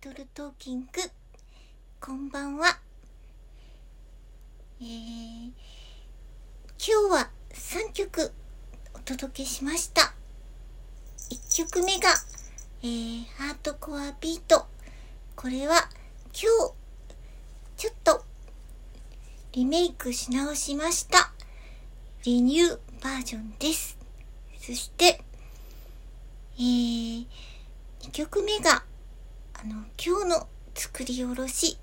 リトルトーキングこんばんは。今日は3曲お届けしました。1曲目が、えー、ハートコアビート。これは今日、ちょっとリメイクし直しました。リニューバージョンです。そして、えー、2曲目が、あの、今日の作りおろし、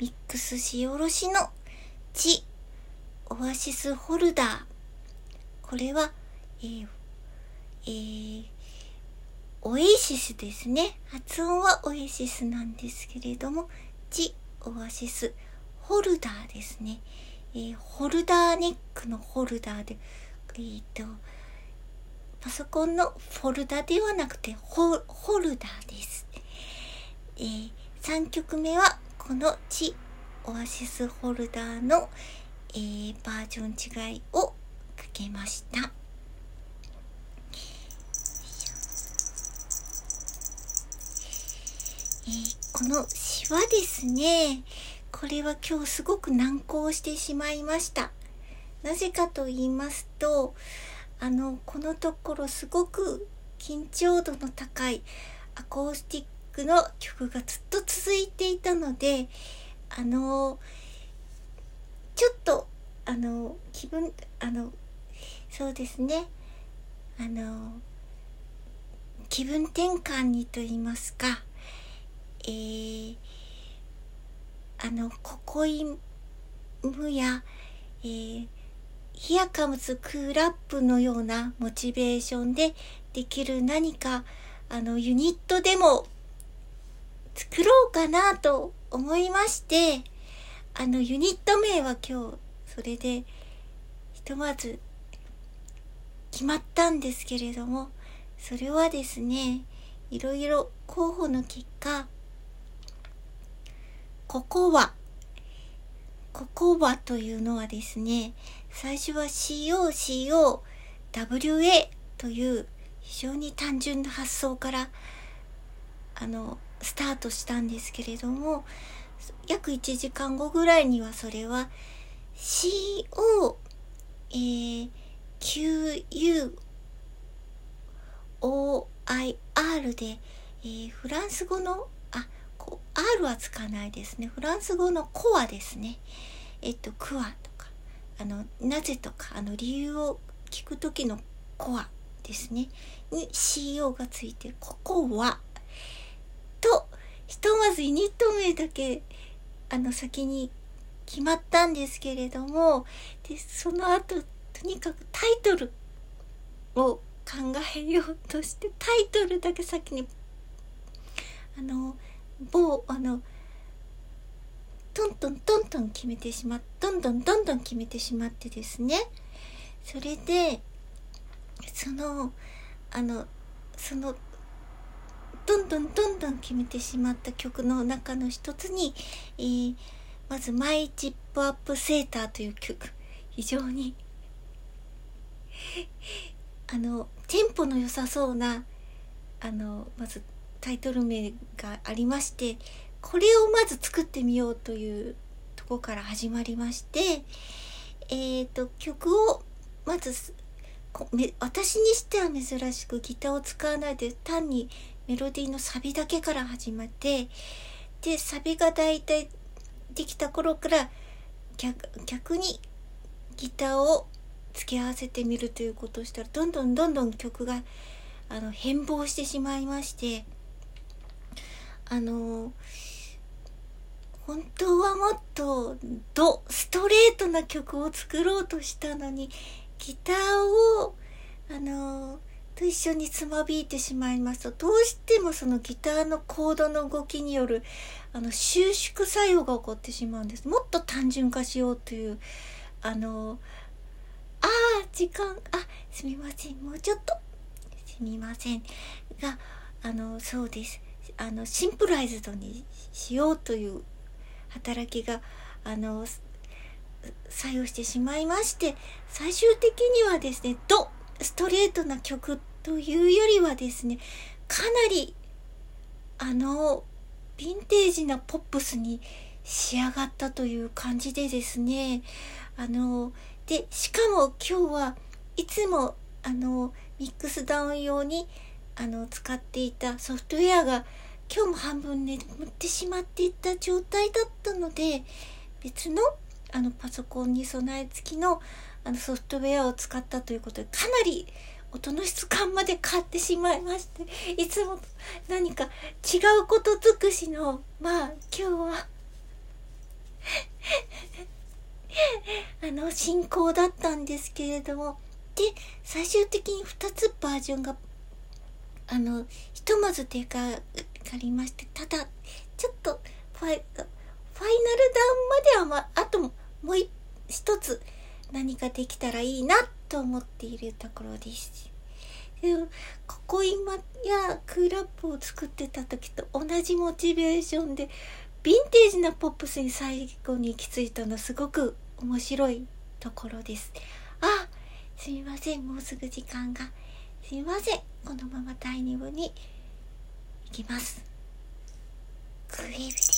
ミックスしおろしの地オアシスホルダー。これはえー、えー、オエシスですね。発音はオエシスなんですけれども、ジ・オアシス、ホルダーですね。えー、ホルダーネックのホルダーで、えー、と、パソコンのフォルダではなくてホホルダーです。えー、3曲目はこのチオアシスホルダーの、えー、バージョン違いをかけました。えー、このシワですね。これは今日すごく難航してしまいました。なぜかと言いますと、あの、このところすごく緊張度の高いアコースティッククの曲がずっと続いていたので、あの、ちょっと、あの、気分、あの、そうですね、あの、気分転換にと言いますか、えー、あの、ココイムや、えー、ヒアカムズクーラップのようなモチベーションでできる何か、あの、ユニットでも作ろうかなと思いまして、あの、ユニット名は今日、それで、ひとまず決まったんですけれども、それはですね、いろいろ候補の結果、ここは、ここはというのはですね、最初は COCOWA という非常に単純な発想からあのスタートしたんですけれども約1時間後ぐらいにはそれは COQUOIR で、えー、フランス語のあこ R はつかないですね。フランス語のコアですね。えっと、クアとか、あの、なぜとか、あの、理由を聞く時のコアですね。に CO がついて、ここは、と、ひとまずユニット名だけ、あの、先に決まったんですけれども、で、その後、とにかくタイトルを考えようとして、タイトルだけ先に、あの、某あのトントントントン決めてしまっどんどんどんどん決めてしまってですねそれでそのあのそのどんどんどんどん決めてしまった曲の中の一つに、えー、まず「マイ・チップアップ・セーター」という曲。非常にあのテンポの良さそうなあのまずタイトル名がありましてこれをまず作ってみようというとこから始まりましてえ、ー、と曲をまず私にしては珍しくギターを使わないで単にメロディーのサビだけから始まってでサビがだいたいできた頃から逆逆にギターを付け合わせてみるということをしたらどんどんどんどん曲があの変貌してしまいましてあの本当はもっとドストレートな曲を作ろうとしたのにギターをあのと一緒につまびいてしまいますとどうしてもそのギターのコードの動きによるあの収縮作用が起こってしまうんです。もっと単純化しようというあのああ時間。あすみません。もうちょっとすみませんがあのそうです。あのシンプライズドにしようという働きがあの作用してしまいまして最終的にはですねドストレートな曲というよりはですねかなりあのヴィンテージなポップスに仕上がったという感じでですねあのでしかも今日はいつもあのミックスダウン用にあの使っていたソフトウェアが今日も半分眠ってしまっていた状態だったので別のあのパソコンに備え付きのあのソフトウェアを使ったということでかなり音の質感まで変わってしまいましていつも何か違うこと尽くしのまあ今日は あの進行だったんですけれどもで最終的に2つバージョンがあのひとまず手がかりましてただちょっとファイファイナルダウンまでは、まあ、あともう一つ何かできたらいいなってと思っているところです。でもここ今やクーラップを作ってた時と同じモチベーションでヴィンテージなポップスに最後に行き着いたのすごく面白いところです。あ、すみません。もうすぐ時間が。すみません。このまま第2部に行きます。クエル